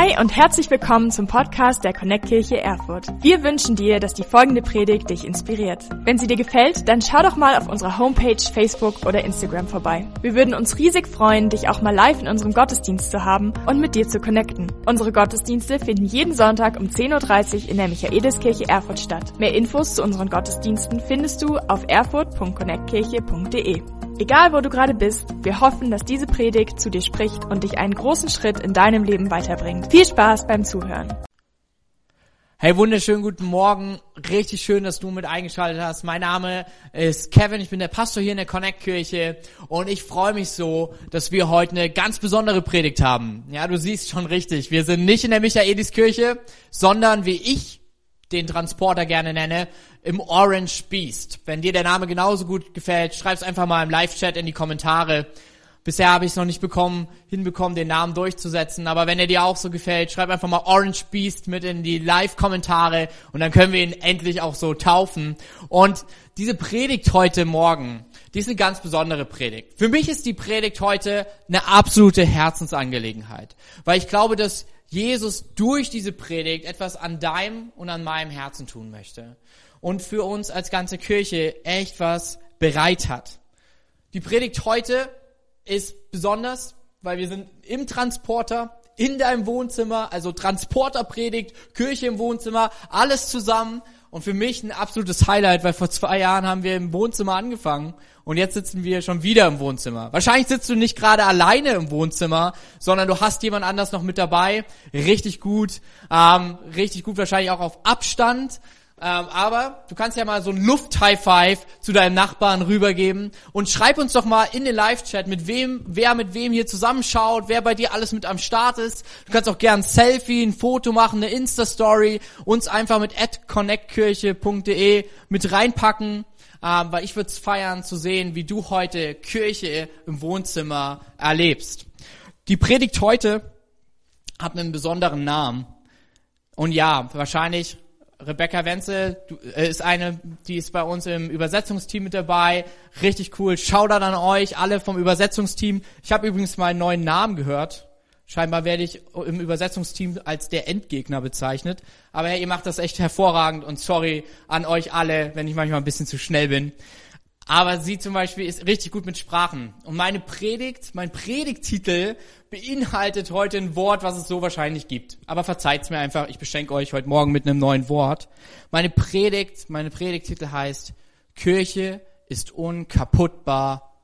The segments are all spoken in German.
Hi und herzlich willkommen zum Podcast der Connect Kirche Erfurt. Wir wünschen dir, dass die folgende Predigt dich inspiriert. Wenn sie dir gefällt, dann schau doch mal auf unserer Homepage, Facebook oder Instagram vorbei. Wir würden uns riesig freuen, dich auch mal live in unserem Gottesdienst zu haben und mit dir zu connecten. Unsere Gottesdienste finden jeden Sonntag um 10.30 Uhr in der Michaeliskirche Erfurt statt. Mehr Infos zu unseren Gottesdiensten findest du auf erfurt.connectkirche.de. Egal wo du gerade bist, wir hoffen, dass diese Predigt zu dir spricht und dich einen großen Schritt in deinem Leben weiterbringt. Viel Spaß beim Zuhören. Hey, wunderschönen guten Morgen. Richtig schön, dass du mit eingeschaltet hast. Mein Name ist Kevin, ich bin der Pastor hier in der Connect Kirche und ich freue mich so, dass wir heute eine ganz besondere Predigt haben. Ja, du siehst schon richtig. Wir sind nicht in der Michaeliskirche, sondern wie ich den Transporter gerne nenne, im Orange Beast. Wenn dir der Name genauso gut gefällt, schreib's einfach mal im Live-Chat in die Kommentare. Bisher habe ich es noch nicht bekommen, hinbekommen, den Namen durchzusetzen. Aber wenn er dir auch so gefällt, schreib einfach mal Orange Beast mit in die Live-Kommentare und dann können wir ihn endlich auch so taufen. Und diese Predigt heute Morgen, die ist eine ganz besondere Predigt. Für mich ist die Predigt heute eine absolute Herzensangelegenheit. Weil ich glaube, dass Jesus durch diese Predigt etwas an deinem und an meinem Herzen tun möchte und für uns als ganze Kirche echt was bereit hat. Die Predigt heute ist besonders, weil wir sind im Transporter, in deinem Wohnzimmer, also Transporterpredigt, Kirche im Wohnzimmer, alles zusammen. Und für mich ein absolutes Highlight, weil vor zwei Jahren haben wir im Wohnzimmer angefangen und jetzt sitzen wir schon wieder im Wohnzimmer. Wahrscheinlich sitzt du nicht gerade alleine im Wohnzimmer, sondern du hast jemand anders noch mit dabei. Richtig gut, ähm, richtig gut wahrscheinlich auch auf Abstand. Ähm, aber du kannst ja mal so ein Luft-High-Five zu deinem Nachbarn rübergeben und schreib uns doch mal in den Live-Chat, mit wem, wer mit wem hier zusammenschaut, wer bei dir alles mit am Start ist. Du kannst auch gern ein Selfie, ein Foto machen, eine Insta-Story, uns einfach mit connectkirche.de mit reinpacken, ähm, weil ich würde es feiern zu sehen, wie du heute Kirche im Wohnzimmer erlebst. Die Predigt heute hat einen besonderen Namen. Und ja, wahrscheinlich Rebecca Wenzel äh, ist eine, die ist bei uns im Übersetzungsteam mit dabei. Richtig cool. Shoutout an euch, alle vom Übersetzungsteam. Ich habe übrigens mal einen neuen Namen gehört. Scheinbar werde ich im Übersetzungsteam als der Endgegner bezeichnet. Aber hey, ihr macht das echt hervorragend und sorry an euch alle, wenn ich manchmal ein bisschen zu schnell bin. Aber sie zum Beispiel ist richtig gut mit Sprachen. Und meine Predigt, mein Predigtitel beinhaltet heute ein Wort, was es so wahrscheinlich gibt. Aber verzeiht's mir einfach, ich beschenke euch heute Morgen mit einem neuen Wort. Meine Predigt, meine Predigtitel heißt Kirche ist unkaputtbar,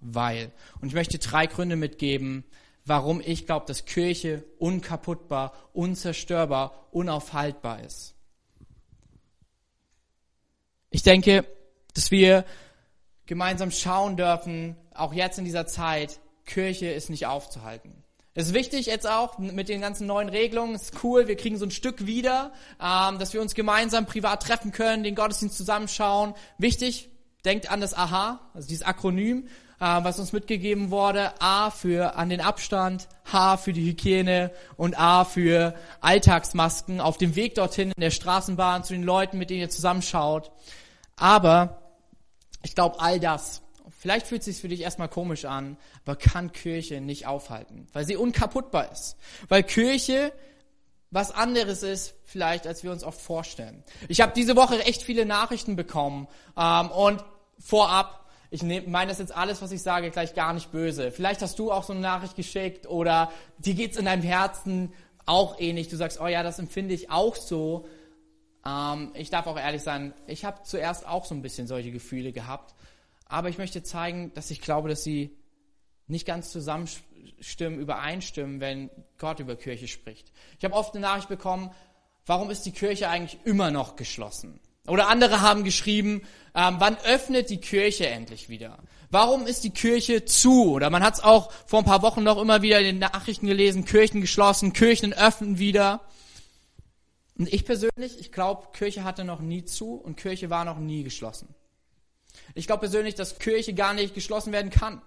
weil. Und ich möchte drei Gründe mitgeben, warum ich glaube, dass Kirche unkaputtbar, unzerstörbar, unaufhaltbar ist. Ich denke, dass wir gemeinsam schauen dürfen, auch jetzt in dieser Zeit, Kirche ist nicht aufzuhalten. Es ist wichtig jetzt auch mit den ganzen neuen Regelungen. Ist cool, wir kriegen so ein Stück wieder, ähm, dass wir uns gemeinsam privat treffen können, den Gottesdienst zusammenschauen. Wichtig, denkt an das AHA, also dieses Akronym, äh, was uns mitgegeben wurde. A für an den Abstand, H für die Hygiene und A für Alltagsmasken auf dem Weg dorthin in der Straßenbahn zu den Leuten, mit denen ihr zusammenschaut. Aber ich glaube, all das, vielleicht fühlt es sich für dich erstmal komisch an, aber kann Kirche nicht aufhalten, weil sie unkaputtbar ist. Weil Kirche was anderes ist, vielleicht, als wir uns oft vorstellen. Ich habe diese Woche echt viele Nachrichten bekommen ähm, und vorab, ich meine das jetzt alles, was ich sage, gleich gar nicht böse. Vielleicht hast du auch so eine Nachricht geschickt oder dir geht's in deinem Herzen auch ähnlich. Du sagst, oh ja, das empfinde ich auch so. Ähm, ich darf auch ehrlich sein, ich habe zuerst auch so ein bisschen solche Gefühle gehabt, aber ich möchte zeigen, dass ich glaube, dass sie nicht ganz zusammenstimmen, übereinstimmen, wenn Gott über Kirche spricht. Ich habe oft eine Nachricht bekommen, warum ist die Kirche eigentlich immer noch geschlossen? Oder andere haben geschrieben, ähm, wann öffnet die Kirche endlich wieder? Warum ist die Kirche zu? Oder man hat es auch vor ein paar Wochen noch immer wieder in den Nachrichten gelesen, Kirchen geschlossen, Kirchen öffnen wieder. Und ich persönlich, ich glaube, Kirche hatte noch nie zu und Kirche war noch nie geschlossen. Ich glaube persönlich, dass Kirche gar nicht geschlossen werden kann.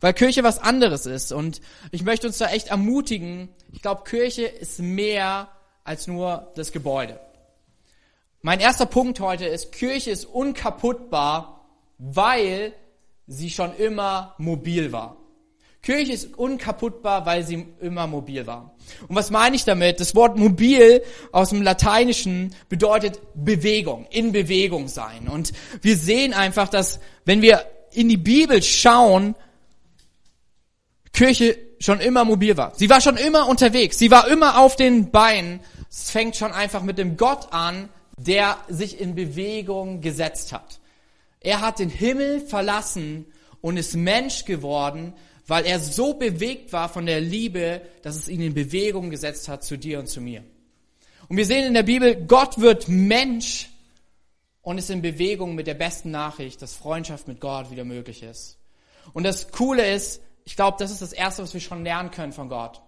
Weil Kirche was anderes ist. Und ich möchte uns da echt ermutigen. Ich glaube, Kirche ist mehr als nur das Gebäude. Mein erster Punkt heute ist, Kirche ist unkaputtbar, weil sie schon immer mobil war. Kirche ist unkaputtbar, weil sie immer mobil war. Und was meine ich damit? Das Wort mobil aus dem Lateinischen bedeutet Bewegung, in Bewegung sein. Und wir sehen einfach, dass wenn wir in die Bibel schauen, Kirche schon immer mobil war. Sie war schon immer unterwegs. Sie war immer auf den Beinen. Es fängt schon einfach mit dem Gott an, der sich in Bewegung gesetzt hat. Er hat den Himmel verlassen und ist Mensch geworden, weil er so bewegt war von der Liebe, dass es ihn in Bewegung gesetzt hat zu dir und zu mir. Und wir sehen in der Bibel, Gott wird Mensch und ist in Bewegung mit der besten Nachricht, dass Freundschaft mit Gott wieder möglich ist. Und das Coole ist, ich glaube, das ist das Erste, was wir schon lernen können von Gott.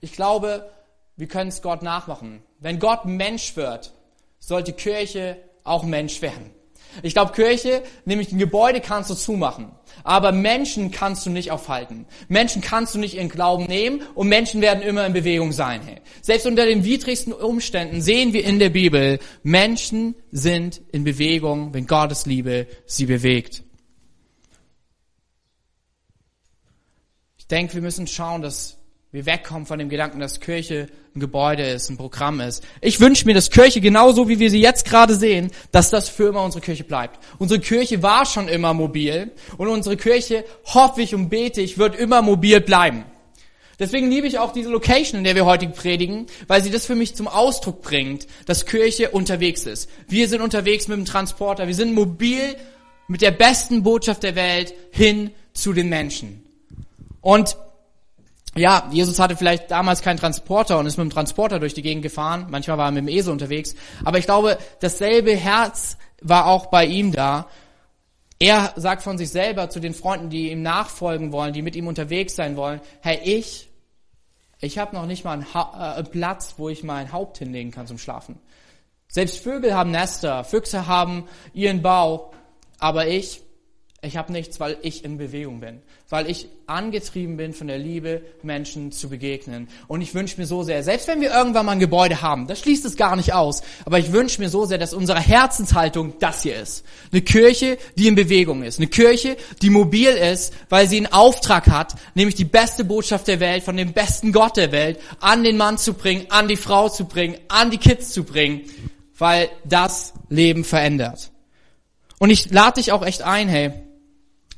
Ich glaube, wir können es Gott nachmachen. Wenn Gott Mensch wird, sollte Kirche auch Mensch werden. Ich glaube, Kirche, nämlich ein Gebäude kannst du zumachen. Aber Menschen kannst du nicht aufhalten. Menschen kannst du nicht ihren Glauben nehmen und Menschen werden immer in Bewegung sein. Selbst unter den widrigsten Umständen sehen wir in der Bibel, Menschen sind in Bewegung, wenn Gottes Liebe sie bewegt. Ich denke, wir müssen schauen, dass wir wegkommen von dem Gedanken, dass Kirche ein Gebäude ist, ein Programm ist. Ich wünsche mir, dass Kirche genauso wie wir sie jetzt gerade sehen, dass das für immer unsere Kirche bleibt. Unsere Kirche war schon immer mobil und unsere Kirche, hoffe ich und bete ich, wird immer mobil bleiben. Deswegen liebe ich auch diese Location, in der wir heute predigen, weil sie das für mich zum Ausdruck bringt, dass Kirche unterwegs ist. Wir sind unterwegs mit dem Transporter, wir sind mobil mit der besten Botschaft der Welt hin zu den Menschen. Und ja, Jesus hatte vielleicht damals keinen Transporter und ist mit dem Transporter durch die Gegend gefahren. Manchmal war er mit dem Esel unterwegs. Aber ich glaube, dasselbe Herz war auch bei ihm da. Er sagt von sich selber zu den Freunden, die ihm nachfolgen wollen, die mit ihm unterwegs sein wollen, hey, ich, ich habe noch nicht mal einen, ha äh, einen Platz, wo ich mein Haupt hinlegen kann zum Schlafen. Selbst Vögel haben Nester, Füchse haben ihren Bau, aber ich, ich habe nichts, weil ich in Bewegung bin, weil ich angetrieben bin von der Liebe, Menschen zu begegnen. Und ich wünsche mir so sehr, selbst wenn wir irgendwann mal ein Gebäude haben, das schließt es gar nicht aus, aber ich wünsche mir so sehr, dass unsere Herzenshaltung das hier ist. Eine Kirche, die in Bewegung ist. Eine Kirche, die mobil ist, weil sie einen Auftrag hat, nämlich die beste Botschaft der Welt, von dem besten Gott der Welt, an den Mann zu bringen, an die Frau zu bringen, an die Kids zu bringen, weil das Leben verändert. Und ich lade dich auch echt ein, hey,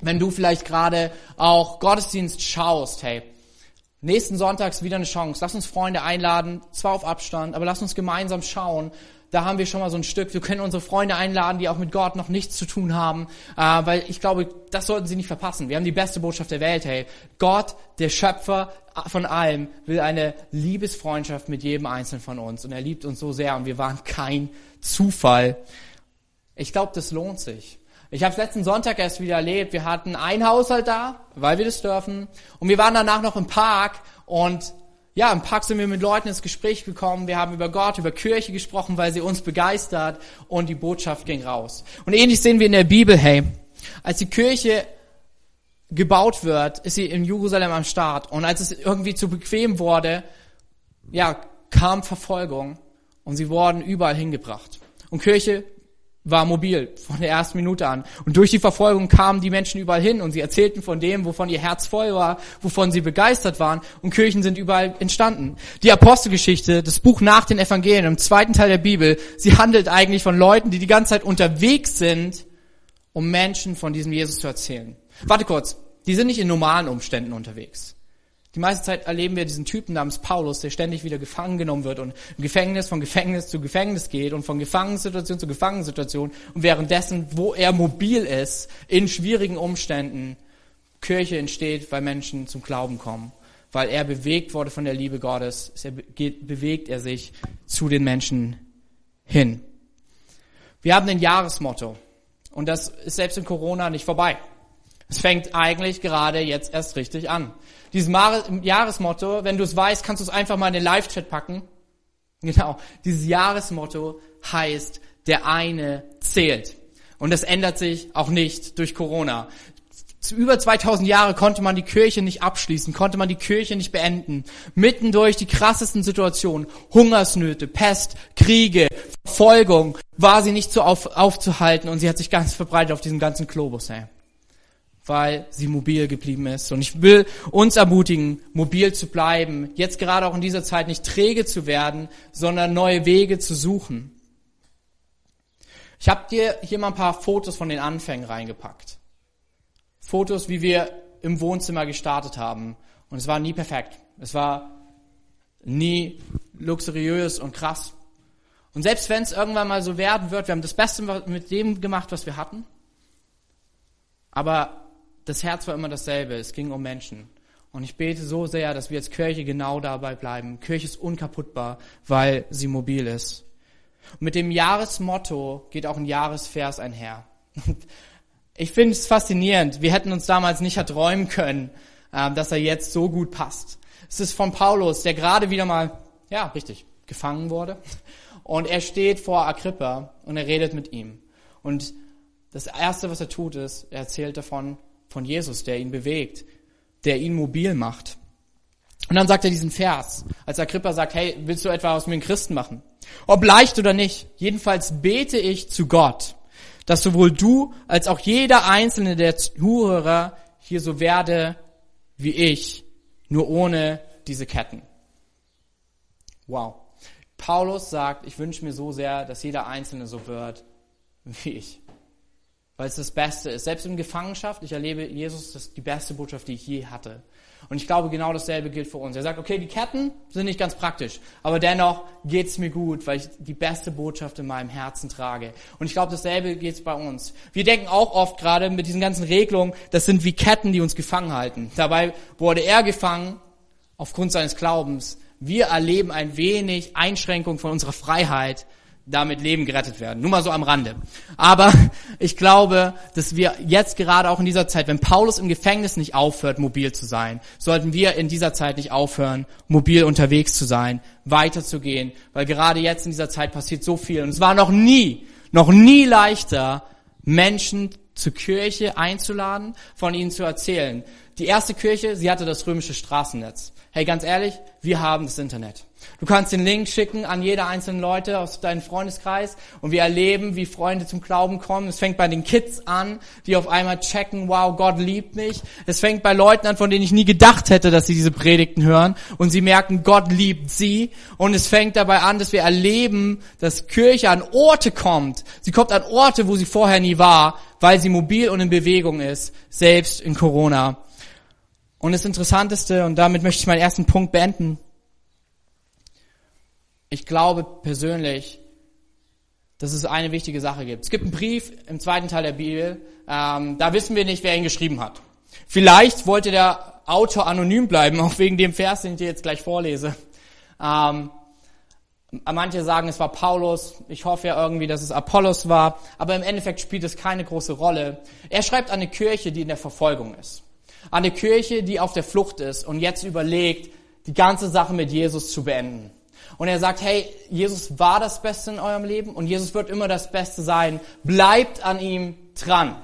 wenn du vielleicht gerade auch Gottesdienst schaust, hey, nächsten Sonntags wieder eine Chance. Lass uns Freunde einladen, zwar auf Abstand, aber lass uns gemeinsam schauen. Da haben wir schon mal so ein Stück. Wir können unsere Freunde einladen, die auch mit Gott noch nichts zu tun haben, äh, weil ich glaube, das sollten sie nicht verpassen. Wir haben die beste Botschaft der Welt, hey. Gott, der Schöpfer von allem, will eine Liebesfreundschaft mit jedem Einzelnen von uns. Und er liebt uns so sehr und wir waren kein Zufall. Ich glaube, das lohnt sich. Ich habe letzten Sonntag erst wieder erlebt. Wir hatten ein Haushalt da, weil wir das dürfen. Und wir waren danach noch im Park. Und ja, im Park sind wir mit Leuten ins Gespräch gekommen. Wir haben über Gott, über Kirche gesprochen, weil sie uns begeistert. Und die Botschaft ging raus. Und ähnlich sehen wir in der Bibel, hey, als die Kirche gebaut wird, ist sie in Jerusalem am Start. Und als es irgendwie zu bequem wurde, ja, kam Verfolgung. Und sie wurden überall hingebracht. Und Kirche war mobil von der ersten Minute an. Und durch die Verfolgung kamen die Menschen überall hin und sie erzählten von dem, wovon ihr Herz voll war, wovon sie begeistert waren und Kirchen sind überall entstanden. Die Apostelgeschichte, das Buch nach den Evangelien im zweiten Teil der Bibel, sie handelt eigentlich von Leuten, die die ganze Zeit unterwegs sind, um Menschen von diesem Jesus zu erzählen. Warte kurz, die sind nicht in normalen Umständen unterwegs. Die meiste Zeit erleben wir diesen Typen namens Paulus, der ständig wieder gefangen genommen wird und im Gefängnis von Gefängnis zu Gefängnis geht und von Gefangenensituation zu Gefangenensituation und währenddessen, wo er mobil ist, in schwierigen Umständen, Kirche entsteht, weil Menschen zum Glauben kommen. Weil er bewegt wurde von der Liebe Gottes, bewegt er sich zu den Menschen hin. Wir haben ein Jahresmotto und das ist selbst in Corona nicht vorbei. Es fängt eigentlich gerade jetzt erst richtig an. Dieses Jahresmotto, wenn du es weißt, kannst du es einfach mal in den Live-Chat packen. Genau. Dieses Jahresmotto heißt, der eine zählt. Und das ändert sich auch nicht durch Corona. Über 2000 Jahre konnte man die Kirche nicht abschließen, konnte man die Kirche nicht beenden. Mitten durch die krassesten Situationen, Hungersnöte, Pest, Kriege, Verfolgung, war sie nicht so auf, aufzuhalten und sie hat sich ganz verbreitet auf diesem ganzen Globus. Ey. Weil sie mobil geblieben ist. Und ich will uns ermutigen, mobil zu bleiben, jetzt gerade auch in dieser Zeit nicht träge zu werden, sondern neue Wege zu suchen. Ich habe dir hier mal ein paar Fotos von den Anfängen reingepackt. Fotos, wie wir im Wohnzimmer gestartet haben. Und es war nie perfekt. Es war nie luxuriös und krass. Und selbst wenn es irgendwann mal so werden wird, wir haben das Beste mit dem gemacht, was wir hatten. Aber das Herz war immer dasselbe. Es ging um Menschen. Und ich bete so sehr, dass wir als Kirche genau dabei bleiben. Kirche ist unkaputtbar, weil sie mobil ist. Und mit dem Jahresmotto geht auch ein Jahresvers einher. Ich finde es faszinierend. Wir hätten uns damals nicht erträumen können, ähm, dass er jetzt so gut passt. Es ist von Paulus, der gerade wieder mal, ja, richtig, gefangen wurde. Und er steht vor Agrippa und er redet mit ihm. Und das erste, was er tut, ist, er erzählt davon, von Jesus, der ihn bewegt, der ihn mobil macht. Und dann sagt er diesen Vers, als Agrippa sagt, hey, willst du etwa aus mir einen Christen machen? Ob leicht oder nicht, jedenfalls bete ich zu Gott, dass sowohl du als auch jeder einzelne der Zuhörer hier so werde wie ich, nur ohne diese Ketten. Wow. Paulus sagt, ich wünsche mir so sehr, dass jeder Einzelne so wird wie ich. Weil es das Beste ist. Selbst in Gefangenschaft, ich erlebe Jesus, das ist die beste Botschaft, die ich je hatte. Und ich glaube, genau dasselbe gilt für uns. Er sagt, okay, die Ketten sind nicht ganz praktisch, aber dennoch geht's mir gut, weil ich die beste Botschaft in meinem Herzen trage. Und ich glaube, dasselbe geht's bei uns. Wir denken auch oft gerade mit diesen ganzen Regelungen, das sind wie Ketten, die uns gefangen halten. Dabei wurde er gefangen aufgrund seines Glaubens. Wir erleben ein wenig Einschränkung von unserer Freiheit, damit Leben gerettet werden. Nur mal so am Rande. Aber ich glaube, dass wir jetzt gerade auch in dieser Zeit, wenn Paulus im Gefängnis nicht aufhört, mobil zu sein, sollten wir in dieser Zeit nicht aufhören, mobil unterwegs zu sein, weiterzugehen, weil gerade jetzt in dieser Zeit passiert so viel. Und es war noch nie, noch nie leichter, Menschen zur Kirche einzuladen, von ihnen zu erzählen. Die erste Kirche, sie hatte das römische Straßennetz. Hey, ganz ehrlich, wir haben das Internet. Du kannst den Link schicken an jede einzelne Leute aus deinem Freundeskreis und wir erleben, wie Freunde zum Glauben kommen. Es fängt bei den Kids an, die auf einmal checken, wow, Gott liebt mich. Es fängt bei Leuten an, von denen ich nie gedacht hätte, dass sie diese Predigten hören und sie merken, Gott liebt sie. Und es fängt dabei an, dass wir erleben, dass Kirche an Orte kommt. Sie kommt an Orte, wo sie vorher nie war, weil sie mobil und in Bewegung ist, selbst in Corona. Und das Interessanteste, und damit möchte ich meinen ersten Punkt beenden, ich glaube persönlich, dass es eine wichtige Sache gibt. Es gibt einen Brief im zweiten Teil der Bibel, ähm, da wissen wir nicht, wer ihn geschrieben hat. Vielleicht wollte der Autor anonym bleiben, auch wegen dem Vers, den ich dir jetzt gleich vorlese. Ähm, manche sagen, es war Paulus. Ich hoffe ja irgendwie, dass es Apollos war. Aber im Endeffekt spielt es keine große Rolle. Er schreibt an eine Kirche, die in der Verfolgung ist. An eine Kirche, die auf der Flucht ist und jetzt überlegt, die ganze Sache mit Jesus zu beenden. Und er sagt, hey, Jesus war das Beste in eurem Leben und Jesus wird immer das Beste sein. Bleibt an ihm dran.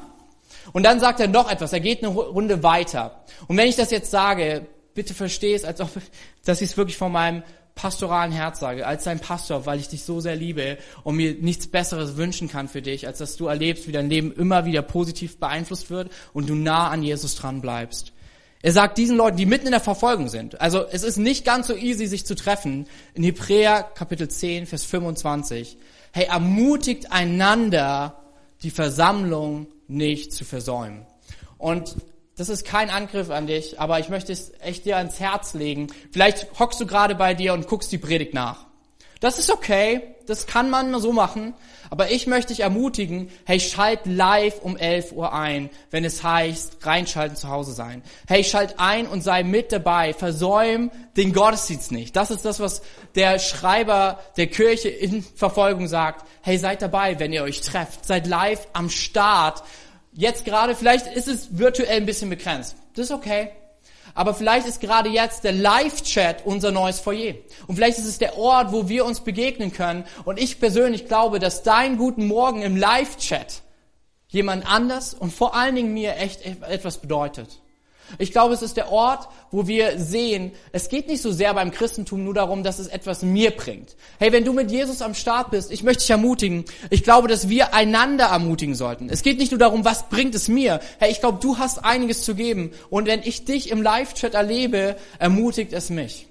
Und dann sagt er noch etwas, er geht eine Runde weiter. Und wenn ich das jetzt sage, bitte versteh es, als ob, dass ich es wirklich von meinem pastoralen Herz sage, als dein Pastor, weil ich dich so sehr liebe und mir nichts Besseres wünschen kann für dich, als dass du erlebst, wie dein Leben immer wieder positiv beeinflusst wird und du nah an Jesus dran bleibst. Er sagt diesen Leuten, die mitten in der Verfolgung sind, also es ist nicht ganz so easy, sich zu treffen, in Hebräer Kapitel 10, Vers 25, hey, ermutigt einander, die Versammlung nicht zu versäumen. Und das ist kein Angriff an dich, aber ich möchte es echt dir ans Herz legen. Vielleicht hockst du gerade bei dir und guckst die Predigt nach. Das ist okay, das kann man so machen, aber ich möchte dich ermutigen, hey, schalt live um 11 Uhr ein, wenn es heißt, reinschalten zu Hause sein. Hey, schalt ein und sei mit dabei, versäum den Gottesdienst nicht. Das ist das, was der Schreiber der Kirche in Verfolgung sagt. Hey, seid dabei, wenn ihr euch trefft, seid live am Start. Jetzt gerade, vielleicht ist es virtuell ein bisschen begrenzt. Das ist okay. Aber vielleicht ist gerade jetzt der Live-Chat unser neues Foyer. Und vielleicht ist es der Ort, wo wir uns begegnen können. Und ich persönlich glaube, dass dein guten Morgen im Live-Chat jemand anders und vor allen Dingen mir echt etwas bedeutet. Ich glaube, es ist der Ort, wo wir sehen, es geht nicht so sehr beim Christentum nur darum, dass es etwas mir bringt. Hey, wenn du mit Jesus am Start bist, ich möchte dich ermutigen. Ich glaube, dass wir einander ermutigen sollten. Es geht nicht nur darum, was bringt es mir. Hey, ich glaube, du hast einiges zu geben. Und wenn ich dich im Live-Chat erlebe, ermutigt es mich.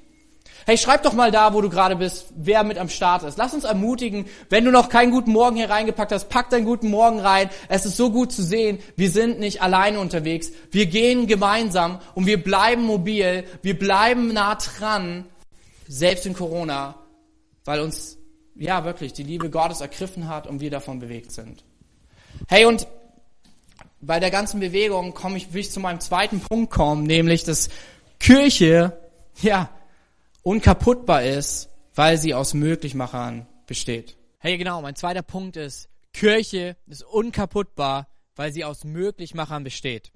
Hey, schreib doch mal da, wo du gerade bist, wer mit am Start ist. Lass uns ermutigen, wenn du noch keinen guten Morgen hier reingepackt hast, pack deinen guten Morgen rein. Es ist so gut zu sehen, wir sind nicht alleine unterwegs. Wir gehen gemeinsam und wir bleiben mobil, wir bleiben nah dran, selbst in Corona, weil uns, ja wirklich, die Liebe Gottes ergriffen hat und wir davon bewegt sind. Hey, und bei der ganzen Bewegung komme ich, will ich zu meinem zweiten Punkt kommen, nämlich, dass Kirche, ja, unkaputtbar ist, weil sie aus Möglichmachern besteht. Hey, genau, mein zweiter Punkt ist, Kirche ist unkaputtbar, weil sie aus Möglichmachern besteht.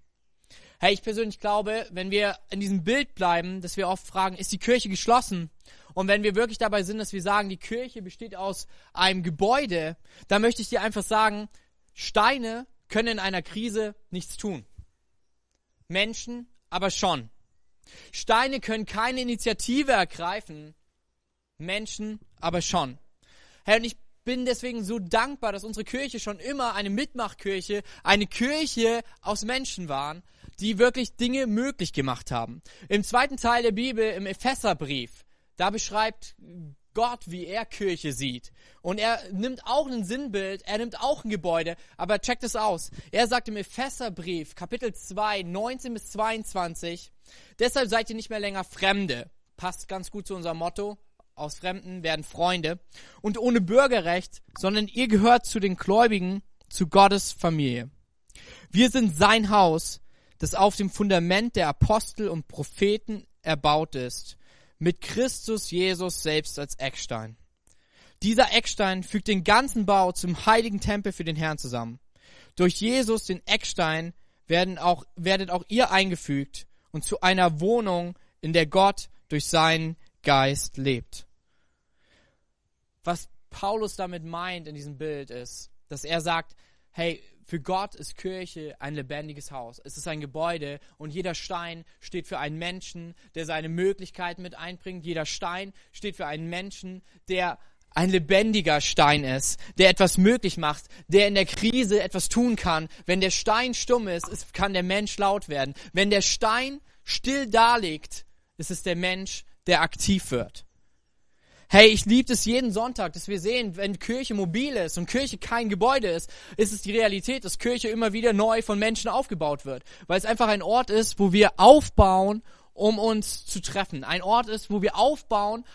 Hey, ich persönlich glaube, wenn wir in diesem Bild bleiben, dass wir oft fragen, ist die Kirche geschlossen? Und wenn wir wirklich dabei sind, dass wir sagen, die Kirche besteht aus einem Gebäude, dann möchte ich dir einfach sagen, Steine können in einer Krise nichts tun. Menschen aber schon. Steine können keine Initiative ergreifen, Menschen aber schon. Herr, und ich bin deswegen so dankbar, dass unsere Kirche schon immer eine Mitmachkirche, eine Kirche aus Menschen waren, die wirklich Dinge möglich gemacht haben. Im zweiten Teil der Bibel, im Epheserbrief, da beschreibt Gott, wie er Kirche sieht. Und er nimmt auch ein Sinnbild, er nimmt auch ein Gebäude, aber checkt es aus. Er sagt im Epheserbrief, Kapitel 2, 19 bis 22, deshalb seid ihr nicht mehr länger Fremde. Passt ganz gut zu unserem Motto. Aus Fremden werden Freunde. Und ohne Bürgerrecht, sondern ihr gehört zu den Gläubigen, zu Gottes Familie. Wir sind sein Haus, das auf dem Fundament der Apostel und Propheten erbaut ist mit Christus Jesus selbst als Eckstein. Dieser Eckstein fügt den ganzen Bau zum heiligen Tempel für den Herrn zusammen. Durch Jesus, den Eckstein, werden auch, werdet auch ihr eingefügt und zu einer Wohnung, in der Gott durch seinen Geist lebt. Was Paulus damit meint in diesem Bild ist, dass er sagt, hey, für Gott ist Kirche ein lebendiges Haus. Es ist ein Gebäude und jeder Stein steht für einen Menschen, der seine Möglichkeiten mit einbringt. Jeder Stein steht für einen Menschen, der ein lebendiger Stein ist, der etwas möglich macht, der in der Krise etwas tun kann. Wenn der Stein stumm ist, kann der Mensch laut werden. Wenn der Stein still daliegt, ist es der Mensch, der aktiv wird. Hey, ich liebe es jeden Sonntag, dass wir sehen, wenn Kirche mobil ist und Kirche kein Gebäude ist, ist es die Realität, dass Kirche immer wieder neu von Menschen aufgebaut wird. Weil es einfach ein Ort ist, wo wir aufbauen, um uns zu treffen. Ein Ort ist, wo wir aufbauen,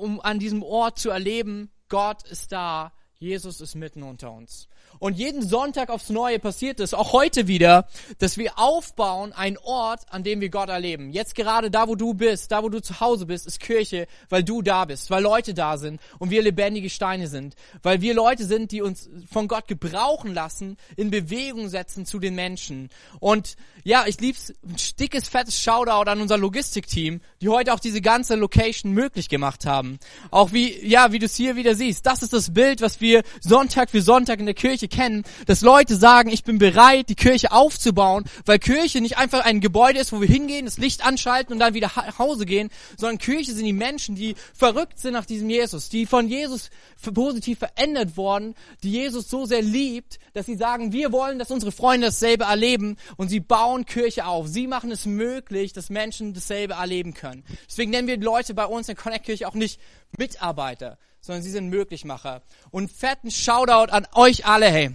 um an diesem Ort zu erleben, Gott ist da, Jesus ist mitten unter uns. Und jeden Sonntag aufs Neue passiert es, auch heute wieder, dass wir aufbauen einen Ort, an dem wir Gott erleben. Jetzt gerade da, wo du bist, da, wo du zu Hause bist, ist Kirche, weil du da bist, weil Leute da sind und wir lebendige Steine sind, weil wir Leute sind, die uns von Gott gebrauchen lassen, in Bewegung setzen zu den Menschen. Und ja, ich lieb's, ein dickes, fettes Shoutout an unser Logistikteam, die heute auch diese ganze Location möglich gemacht haben. Auch wie, ja, wie du es hier wieder siehst. Das ist das Bild, was wir Sonntag für Sonntag in der Kirche kennen, dass Leute sagen, ich bin bereit, die Kirche aufzubauen, weil Kirche nicht einfach ein Gebäude ist, wo wir hingehen, das Licht anschalten und dann wieder nach Hause gehen, sondern Kirche sind die Menschen, die verrückt sind nach diesem Jesus, die von Jesus positiv verändert worden, die Jesus so sehr liebt, dass sie sagen, wir wollen, dass unsere Freunde dasselbe erleben und sie bauen Kirche auf. Sie machen es möglich, dass Menschen dasselbe erleben können. Deswegen nennen wir Leute bei uns in Connect Kirche auch nicht Mitarbeiter, sondern sie sind Möglichmacher. Und fetten Shoutout an euch alle, hey.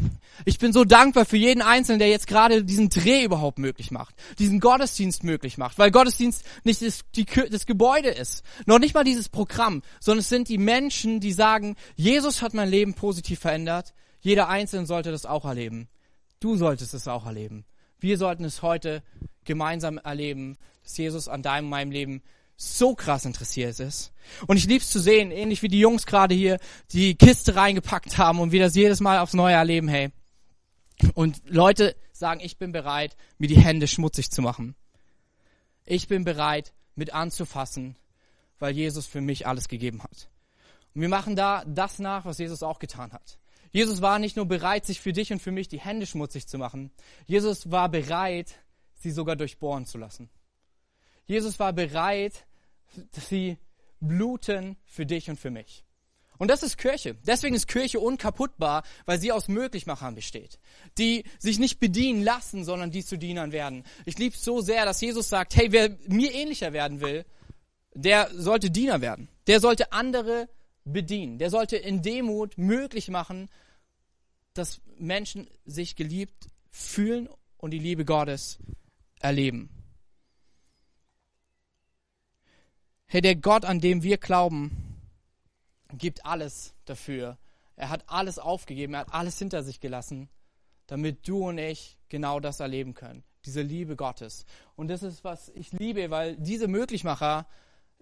Ich bin so dankbar für jeden Einzelnen, der jetzt gerade diesen Dreh überhaupt möglich macht, diesen Gottesdienst möglich macht, weil Gottesdienst nicht das, die, das Gebäude ist, noch nicht mal dieses Programm, sondern es sind die Menschen, die sagen, Jesus hat mein Leben positiv verändert, jeder Einzelne sollte das auch erleben. Du solltest es auch erleben. Wir sollten es heute gemeinsam erleben, dass Jesus an deinem, meinem Leben so krass interessiert ist. Und ich lieb's zu sehen, ähnlich wie die Jungs gerade hier die Kiste reingepackt haben und wir das jedes Mal aufs Neue erleben, hey. Und Leute sagen, ich bin bereit, mir die Hände schmutzig zu machen. Ich bin bereit, mit anzufassen, weil Jesus für mich alles gegeben hat. Und wir machen da das nach, was Jesus auch getan hat. Jesus war nicht nur bereit, sich für dich und für mich die Hände schmutzig zu machen. Jesus war bereit, sie sogar durchbohren zu lassen. Jesus war bereit, sie bluten für dich und für mich. Und das ist Kirche. Deswegen ist Kirche unkaputtbar, weil sie aus Möglichmachern besteht, die sich nicht bedienen lassen, sondern die zu Dienern werden. Ich liebe so sehr, dass Jesus sagt, hey, wer mir ähnlicher werden will, der sollte Diener werden. Der sollte andere bedienen. Der sollte in Demut möglich machen, dass Menschen sich geliebt fühlen und die Liebe Gottes erleben. Hey, der Gott, an dem wir glauben, gibt alles dafür. Er hat alles aufgegeben, er hat alles hinter sich gelassen, damit du und ich genau das erleben können. Diese Liebe Gottes. Und das ist, was ich liebe, weil diese Möglichmacher,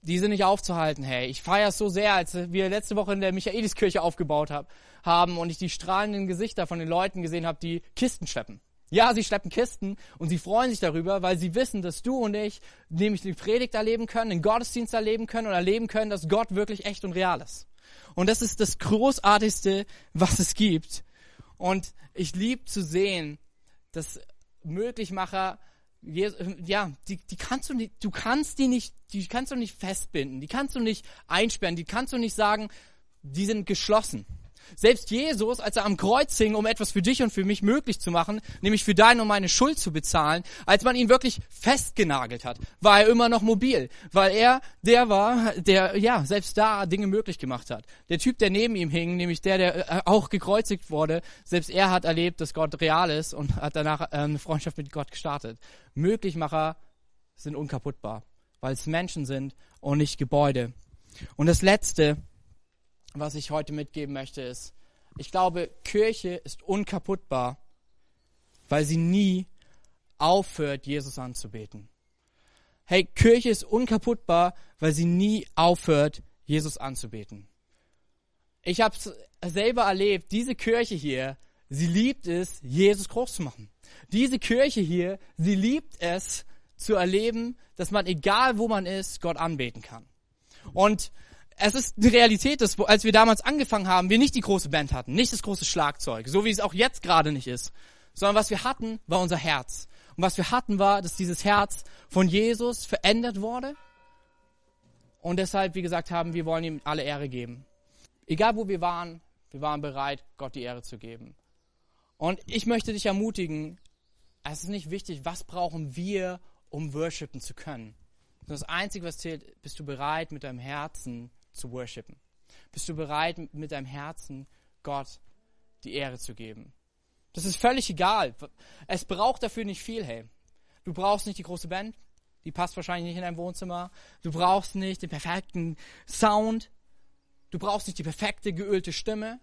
die sind nicht aufzuhalten. Hey, ich feiere es so sehr, als wir letzte Woche in der Michaeliskirche aufgebaut hab, haben und ich die strahlenden Gesichter von den Leuten gesehen habe, die Kisten schleppen. Ja, sie schleppen Kisten und sie freuen sich darüber, weil sie wissen, dass du und ich nämlich die Predigt erleben können, den Gottesdienst erleben können und erleben können, dass Gott wirklich echt und real ist. Und das ist das Großartigste, was es gibt. Und ich liebe zu sehen, dass Möglichmacher, ja, die, die kannst du nicht, du kannst die nicht, die kannst du nicht festbinden, die kannst du nicht einsperren, die kannst du nicht sagen, die sind geschlossen. Selbst Jesus, als er am Kreuz hing, um etwas für dich und für mich möglich zu machen, nämlich für deine und meine Schuld zu bezahlen, als man ihn wirklich festgenagelt hat, war er immer noch mobil, weil er der war, der ja selbst da Dinge möglich gemacht hat. Der Typ, der neben ihm hing, nämlich der, der äh, auch gekreuzigt wurde, selbst er hat erlebt, dass Gott real ist und hat danach äh, eine Freundschaft mit Gott gestartet. Möglichmacher sind unkaputtbar, weil es Menschen sind und nicht Gebäude. Und das Letzte, was ich heute mitgeben möchte, ist, ich glaube, Kirche ist unkaputtbar, weil sie nie aufhört, Jesus anzubeten. Hey, Kirche ist unkaputtbar, weil sie nie aufhört, Jesus anzubeten. Ich habe es selber erlebt, diese Kirche hier, sie liebt es, Jesus groß zu machen. Diese Kirche hier, sie liebt es zu erleben, dass man, egal wo man ist, Gott anbeten kann. Und es ist die Realität, dass als wir damals angefangen haben, wir nicht die große Band hatten, nicht das große Schlagzeug, so wie es auch jetzt gerade nicht ist, sondern was wir hatten, war unser Herz. Und was wir hatten, war, dass dieses Herz von Jesus verändert wurde. Und deshalb, wie gesagt haben, wir wollen ihm alle Ehre geben. Egal wo wir waren, wir waren bereit, Gott die Ehre zu geben. Und ich möchte dich ermutigen, es ist nicht wichtig, was brauchen wir, um worshipen zu können. Das Einzige, was zählt, bist du bereit, mit deinem Herzen zu worshipen? Bist du bereit, mit deinem Herzen Gott die Ehre zu geben? Das ist völlig egal. Es braucht dafür nicht viel, hey. Du brauchst nicht die große Band, die passt wahrscheinlich nicht in dein Wohnzimmer. Du brauchst nicht den perfekten Sound. Du brauchst nicht die perfekte geölte Stimme,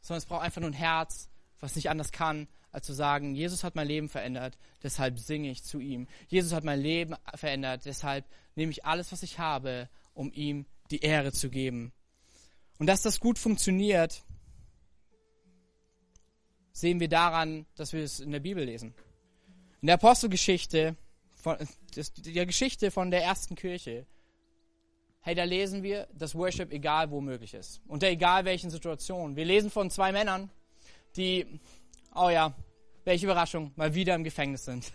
sondern es braucht einfach nur ein Herz, was nicht anders kann, als zu sagen, Jesus hat mein Leben verändert, deshalb singe ich zu ihm. Jesus hat mein Leben verändert, deshalb nehme ich alles, was ich habe, um ihm die Ehre zu geben. Und dass das gut funktioniert, sehen wir daran, dass wir es in der Bibel lesen. In der Apostelgeschichte, von, der Geschichte von der ersten Kirche, hey, da lesen wir, dass Worship egal wo möglich ist. Unter egal welchen Situationen. Wir lesen von zwei Männern, die, oh ja, welche Überraschung, mal wieder im Gefängnis sind.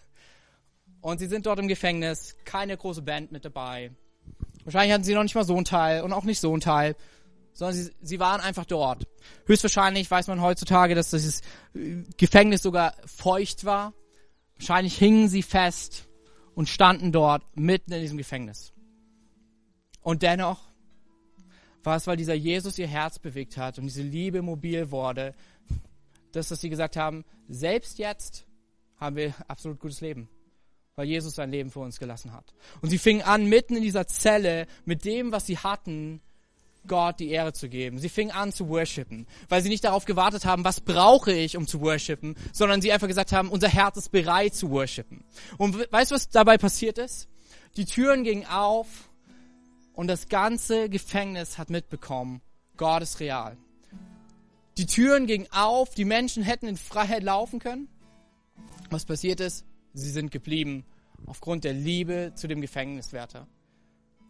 Und sie sind dort im Gefängnis, keine große Band mit dabei. Wahrscheinlich hatten sie noch nicht mal so einen Teil und auch nicht so einen Teil, sondern sie, sie waren einfach dort. Höchstwahrscheinlich weiß man heutzutage, dass dieses Gefängnis sogar feucht war. Wahrscheinlich hingen sie fest und standen dort mitten in diesem Gefängnis. Und dennoch war es, weil dieser Jesus ihr Herz bewegt hat und diese Liebe mobil wurde, dass, dass sie gesagt haben, selbst jetzt haben wir absolut gutes Leben weil Jesus sein Leben für uns gelassen hat. Und sie fingen an, mitten in dieser Zelle mit dem, was sie hatten, Gott die Ehre zu geben. Sie fingen an zu worshipen, weil sie nicht darauf gewartet haben, was brauche ich, um zu worshipen, sondern sie einfach gesagt haben, unser Herz ist bereit zu worshipen. Und weißt du, was dabei passiert ist? Die Türen gingen auf und das ganze Gefängnis hat mitbekommen, Gott ist real. Die Türen gingen auf, die Menschen hätten in Freiheit laufen können. Was passiert ist? Sie sind geblieben aufgrund der Liebe zu dem Gefängniswärter.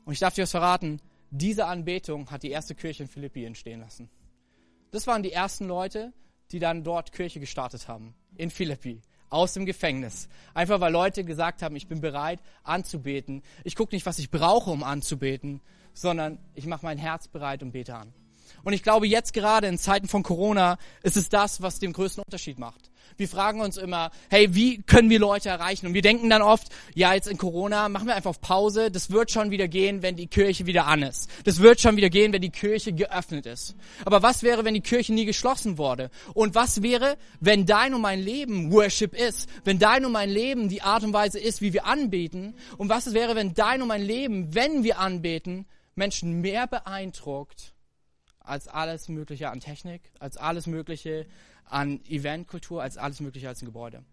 Und ich darf dir was verraten, diese Anbetung hat die erste Kirche in Philippi entstehen lassen. Das waren die ersten Leute, die dann dort Kirche gestartet haben, in Philippi. aus dem Gefängnis. Einfach weil Leute gesagt haben, ich bin bereit anzubeten. Ich gucke nicht, was ich brauche, um anzubeten, sondern ich mache mein Herz bereit und bete an. Und ich glaube, jetzt gerade in Zeiten von Corona ist es das, was den größten Unterschied macht. Wir fragen uns immer, hey, wie können wir Leute erreichen? Und wir denken dann oft, ja, jetzt in Corona machen wir einfach auf Pause. Das wird schon wieder gehen, wenn die Kirche wieder an ist. Das wird schon wieder gehen, wenn die Kirche geöffnet ist. Aber was wäre, wenn die Kirche nie geschlossen wurde? Und was wäre, wenn dein und mein Leben Worship ist? Wenn dein und mein Leben die Art und Weise ist, wie wir anbeten? Und was wäre, wenn dein und mein Leben, wenn wir anbeten, Menschen mehr beeindruckt als alles Mögliche an Technik, als alles Mögliche an Eventkultur als alles Mögliche als ein Gebäude.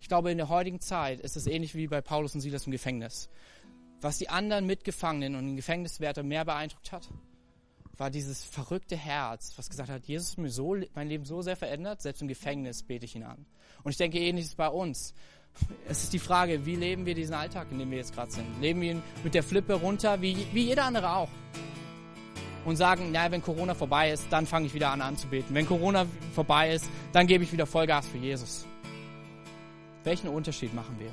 Ich glaube, in der heutigen Zeit ist es ähnlich wie bei Paulus und Silas im Gefängnis. Was die anderen Mitgefangenen und den Gefängniswärter mehr beeindruckt hat, war dieses verrückte Herz, was gesagt hat, Jesus hat mir so, mein Leben so sehr verändert, selbst im Gefängnis bete ich ihn an. Und ich denke, ähnlich ist es bei uns. Es ist die Frage, wie leben wir diesen Alltag, in dem wir jetzt gerade sind? Leben wir ihn mit der Flippe runter, wie, wie jeder andere auch? Und sagen, naja, wenn Corona vorbei ist, dann fange ich wieder an anzubeten. Wenn Corona vorbei ist, dann gebe ich wieder Vollgas für Jesus. Welchen Unterschied machen wir?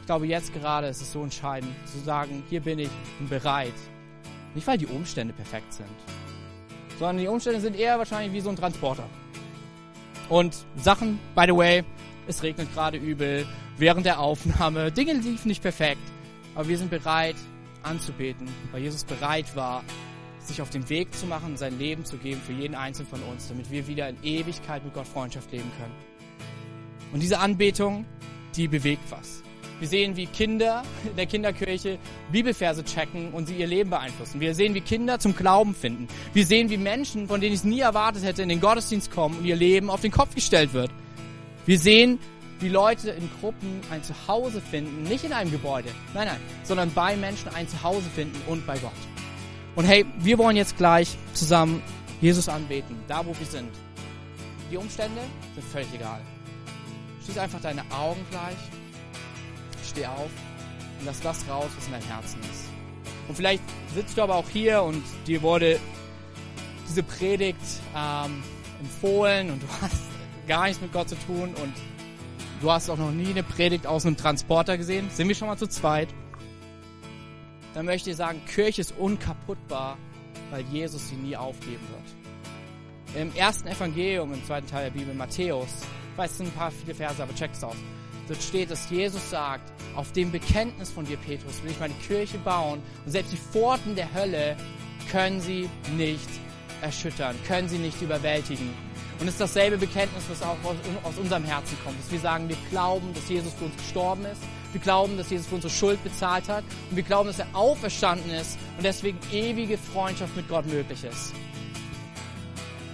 Ich glaube, jetzt gerade ist es so entscheidend zu sagen, hier bin ich bereit. Nicht, weil die Umstände perfekt sind, sondern die Umstände sind eher wahrscheinlich wie so ein Transporter. Und Sachen, by the way, es regnet gerade übel, während der Aufnahme, Dinge liefen nicht perfekt, aber wir sind bereit anzubeten, weil Jesus bereit war, sich auf den Weg zu machen, sein Leben zu geben für jeden Einzelnen von uns, damit wir wieder in Ewigkeit mit Gott Freundschaft leben können. Und diese Anbetung, die bewegt was. Wir sehen, wie Kinder in der Kinderkirche Bibelverse checken und sie ihr Leben beeinflussen. Wir sehen, wie Kinder zum Glauben finden. Wir sehen, wie Menschen, von denen ich es nie erwartet hätte, in den Gottesdienst kommen und ihr Leben auf den Kopf gestellt wird. Wir sehen, wie Leute in Gruppen ein Zuhause finden, nicht in einem Gebäude, nein, nein, sondern bei Menschen ein Zuhause finden und bei Gott. Und hey, wir wollen jetzt gleich zusammen Jesus anbeten, da wo wir sind. Die Umstände sind völlig egal. Schließ einfach deine Augen gleich, steh auf und lass das raus, was in deinem Herzen ist. Und vielleicht sitzt du aber auch hier und dir wurde diese Predigt ähm, empfohlen und du hast gar nichts mit Gott zu tun und du hast auch noch nie eine Predigt aus einem Transporter gesehen. Sind wir schon mal zu zweit? Dann möchte ich sagen, Kirche ist unkaputtbar, weil Jesus sie nie aufgeben wird. Im ersten Evangelium, im zweiten Teil der Bibel, Matthäus, ich weiß, es sind ein paar viele Verse, aber check es aus. Dort steht, dass Jesus sagt, auf dem Bekenntnis von dir, Petrus, will ich meine Kirche bauen und selbst die Pforten der Hölle können sie nicht erschüttern, können sie nicht überwältigen. Und es ist dasselbe Bekenntnis, was auch aus, unserem Herzen kommt, dass wir sagen, wir glauben, dass Jesus für uns gestorben ist, wir glauben, dass Jesus für unsere Schuld bezahlt hat und wir glauben, dass er auferstanden ist und deswegen ewige Freundschaft mit Gott möglich ist.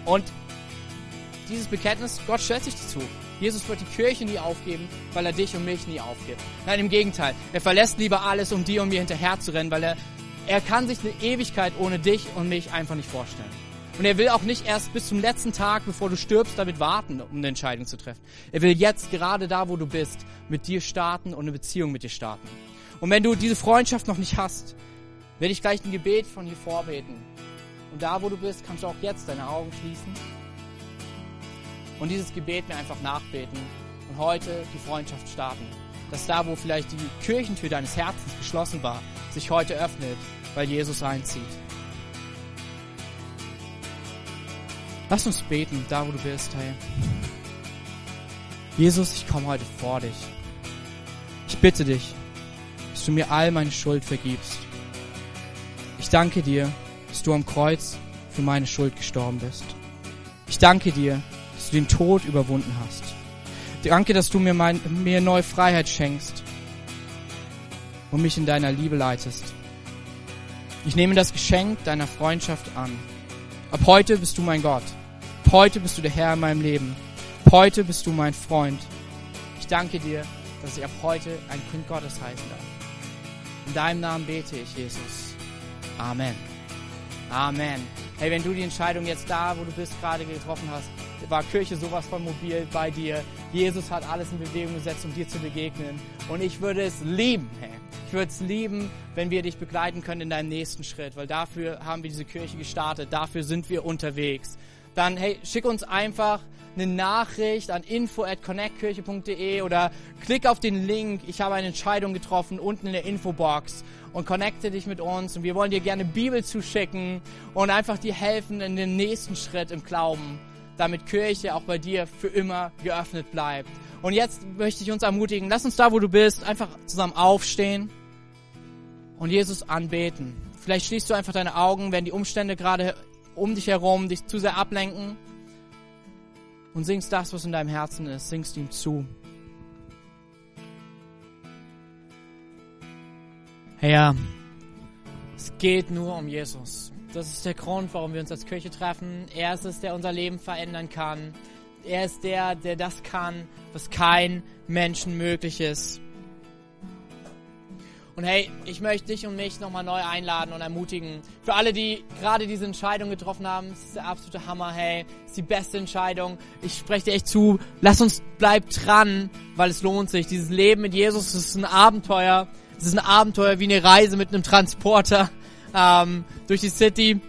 Und dieses Bekenntnis, Gott stellt sich dazu. Jesus wird die Kirche nie aufgeben, weil er dich und mich nie aufgibt. Nein, im Gegenteil. Er verlässt lieber alles, um dir und mir hinterher zu rennen, weil er, er kann sich eine Ewigkeit ohne dich und mich einfach nicht vorstellen. Und er will auch nicht erst bis zum letzten Tag, bevor du stirbst, damit warten, um eine Entscheidung zu treffen. Er will jetzt, gerade da, wo du bist, mit dir starten und eine Beziehung mit dir starten. Und wenn du diese Freundschaft noch nicht hast, werde ich gleich ein Gebet von hier vorbeten. Und da, wo du bist, kannst du auch jetzt deine Augen schließen und dieses Gebet mir einfach nachbeten und heute die Freundschaft starten. Dass da, wo vielleicht die Kirchentür deines Herzens geschlossen war, sich heute öffnet, weil Jesus einzieht. Lass uns beten, da wo du bist, hey. Jesus, ich komme heute vor dich. Ich bitte dich, dass du mir all meine Schuld vergibst. Ich danke dir, dass du am Kreuz für meine Schuld gestorben bist. Ich danke dir, dass du den Tod überwunden hast. Danke, dass du mir, mein, mir neue Freiheit schenkst und mich in deiner Liebe leitest. Ich nehme das Geschenk deiner Freundschaft an. Ab heute bist du mein Gott. Heute bist du der Herr in meinem Leben. Heute bist du mein Freund. Ich danke dir, dass ich ab heute ein Kind Gottes heißen darf. In deinem Namen bete ich, Jesus. Amen. Amen. Hey, wenn du die Entscheidung jetzt da, wo du bist, gerade getroffen hast, war Kirche sowas von mobil bei dir. Jesus hat alles in Bewegung gesetzt, um dir zu begegnen. Und ich würde es lieben, hey, würde es lieben, wenn wir dich begleiten können in deinem nächsten Schritt, weil dafür haben wir diese Kirche gestartet, dafür sind wir unterwegs. Dann hey, schick uns einfach eine Nachricht an info at connectkirche.de oder klick auf den Link. Ich habe eine Entscheidung getroffen unten in der Infobox und connecte dich mit uns. Und wir wollen dir gerne Bibel zuschicken und einfach dir helfen in den nächsten Schritt im Glauben, damit Kirche auch bei dir für immer geöffnet bleibt. Und jetzt möchte ich uns ermutigen, lass uns da, wo du bist, einfach zusammen aufstehen und Jesus anbeten. Vielleicht schließt du einfach deine Augen, wenn die Umstände gerade um dich herum dich zu sehr ablenken und singst das, was in deinem Herzen ist, singst ihm zu. Herr, es geht nur um Jesus. Das ist der Grund, warum wir uns als Kirche treffen. Er ist es, der unser Leben verändern kann. Er ist der, der das kann, was kein Menschen möglich ist. Und hey, ich möchte dich und mich nochmal neu einladen und ermutigen. Für alle, die gerade diese Entscheidung getroffen haben, es ist der absolute Hammer, hey, es ist die beste Entscheidung. Ich spreche dir echt zu, lass uns, bleib dran, weil es lohnt sich. Dieses Leben mit Jesus, es ist ein Abenteuer. Es ist ein Abenteuer wie eine Reise mit einem Transporter ähm, durch die City.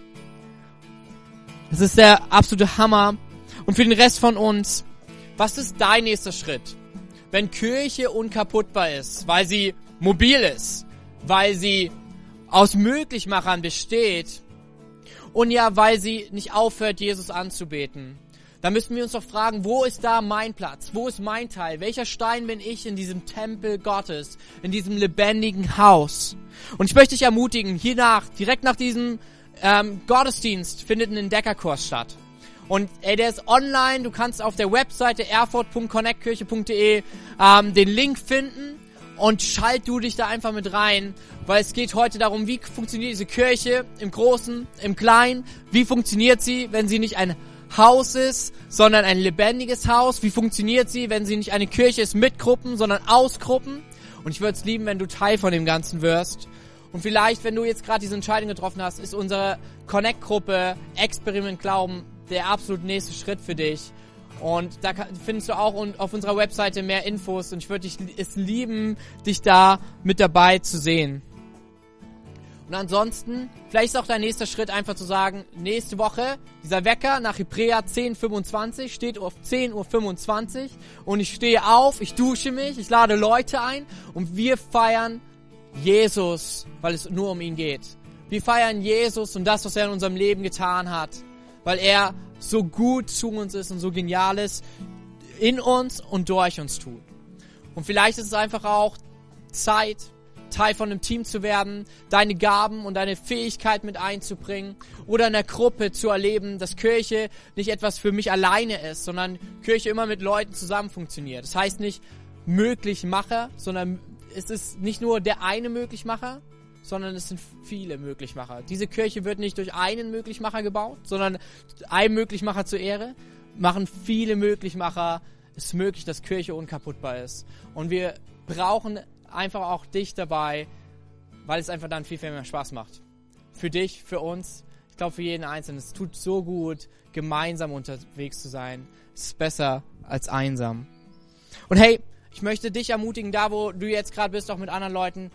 Es ist der absolute Hammer. Und für den Rest von uns, was ist dein nächster Schritt? Wenn Kirche unkaputtbar ist, weil sie mobil ist, weil sie aus Möglichmachern besteht und ja, weil sie nicht aufhört, Jesus anzubeten. Da müssen wir uns doch fragen, wo ist da mein Platz? Wo ist mein Teil? Welcher Stein bin ich in diesem Tempel Gottes, in diesem lebendigen Haus? Und ich möchte dich ermutigen, hier nach, direkt nach diesem ähm, Gottesdienst findet ein Entdeckerkurs statt. Und ey, der ist online, du kannst auf der Webseite erfurt.connectkirche.de ähm, den Link finden und schalt du dich da einfach mit rein, weil es geht heute darum, wie funktioniert diese Kirche im Großen, im Kleinen, wie funktioniert sie, wenn sie nicht ein Haus ist, sondern ein lebendiges Haus, wie funktioniert sie, wenn sie nicht eine Kirche ist mit Gruppen, sondern aus Gruppen. Und ich würde es lieben, wenn du Teil von dem Ganzen wirst. Und vielleicht, wenn du jetzt gerade diese Entscheidung getroffen hast, ist unsere Connect-Gruppe Experiment Glauben der absolut nächste Schritt für dich. Und da findest du auch auf unserer Webseite mehr Infos und ich würde es lieben, dich da mit dabei zu sehen. Und ansonsten, vielleicht ist auch dein nächster Schritt einfach zu sagen, nächste Woche, dieser Wecker nach Hebräer 10.25 steht auf 10.25 Uhr und ich stehe auf, ich dusche mich, ich lade Leute ein und wir feiern Jesus, weil es nur um ihn geht. Wir feiern Jesus und das, was er in unserem Leben getan hat, weil er so gut zu uns ist und so geniales in uns und durch uns tut. Und vielleicht ist es einfach auch Zeit, Teil von einem Team zu werden, deine Gaben und deine Fähigkeit mit einzubringen oder in einer Gruppe zu erleben, dass Kirche nicht etwas für mich alleine ist, sondern Kirche immer mit Leuten zusammen funktioniert. Das heißt nicht Möglichmacher, sondern es ist nicht nur der eine Möglichmacher, sondern es sind viele Möglichmacher. Diese Kirche wird nicht durch einen Möglichmacher gebaut, sondern ein Möglichmacher zur Ehre machen viele Möglichmacher es möglich, dass Kirche unkaputtbar ist. Und wir brauchen einfach auch dich dabei, weil es einfach dann viel, viel mehr Spaß macht. Für dich, für uns, ich glaube für jeden Einzelnen. Es tut so gut, gemeinsam unterwegs zu sein. Es ist besser als einsam. Und hey, ich möchte dich ermutigen, da wo du jetzt gerade bist, auch mit anderen Leuten,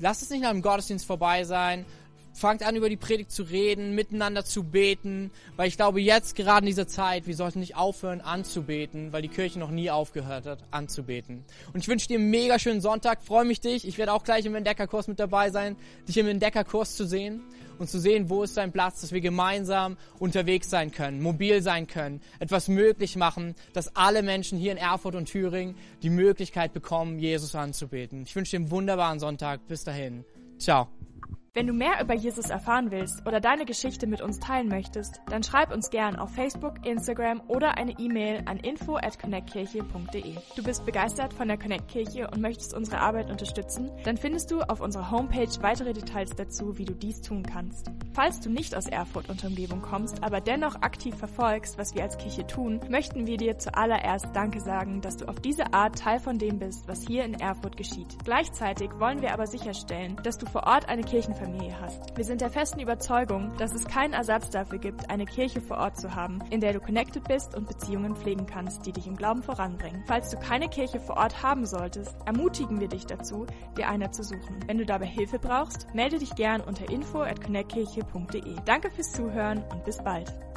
Lass es nicht nach dem Gottesdienst vorbei sein. Fangt an, über die Predigt zu reden, miteinander zu beten, weil ich glaube, jetzt gerade in dieser Zeit, wir sollten nicht aufhören anzubeten, weil die Kirche noch nie aufgehört hat anzubeten. Und ich wünsche dir einen mega schönen Sonntag, freue mich dich. Ich werde auch gleich im Entdeckerkurs mit dabei sein, dich im Entdeckerkurs zu sehen und zu sehen, wo ist dein Platz, dass wir gemeinsam unterwegs sein können, mobil sein können, etwas möglich machen, dass alle Menschen hier in Erfurt und Thüringen die Möglichkeit bekommen, Jesus anzubeten. Ich wünsche dir einen wunderbaren Sonntag. Bis dahin. Ciao. Wenn du mehr über Jesus erfahren willst oder deine Geschichte mit uns teilen möchtest, dann schreib uns gern auf Facebook, Instagram oder eine E-Mail an info at connectkirche.de. Du bist begeistert von der Connect Kirche und möchtest unsere Arbeit unterstützen? Dann findest du auf unserer Homepage weitere Details dazu, wie du dies tun kannst. Falls du nicht aus Erfurt und Umgebung kommst, aber dennoch aktiv verfolgst, was wir als Kirche tun, möchten wir dir zuallererst Danke sagen, dass du auf diese Art Teil von dem bist, was hier in Erfurt geschieht. Gleichzeitig wollen wir aber sicherstellen, dass du vor Ort eine Kirchenfamilie Familie hast. Wir sind der festen Überzeugung, dass es keinen Ersatz dafür gibt, eine Kirche vor Ort zu haben, in der du connected bist und Beziehungen pflegen kannst, die dich im Glauben voranbringen. Falls du keine Kirche vor Ort haben solltest, ermutigen wir dich dazu, dir eine zu suchen. Wenn du dabei Hilfe brauchst, melde dich gern unter info at connectkirche.de. Danke fürs Zuhören und bis bald.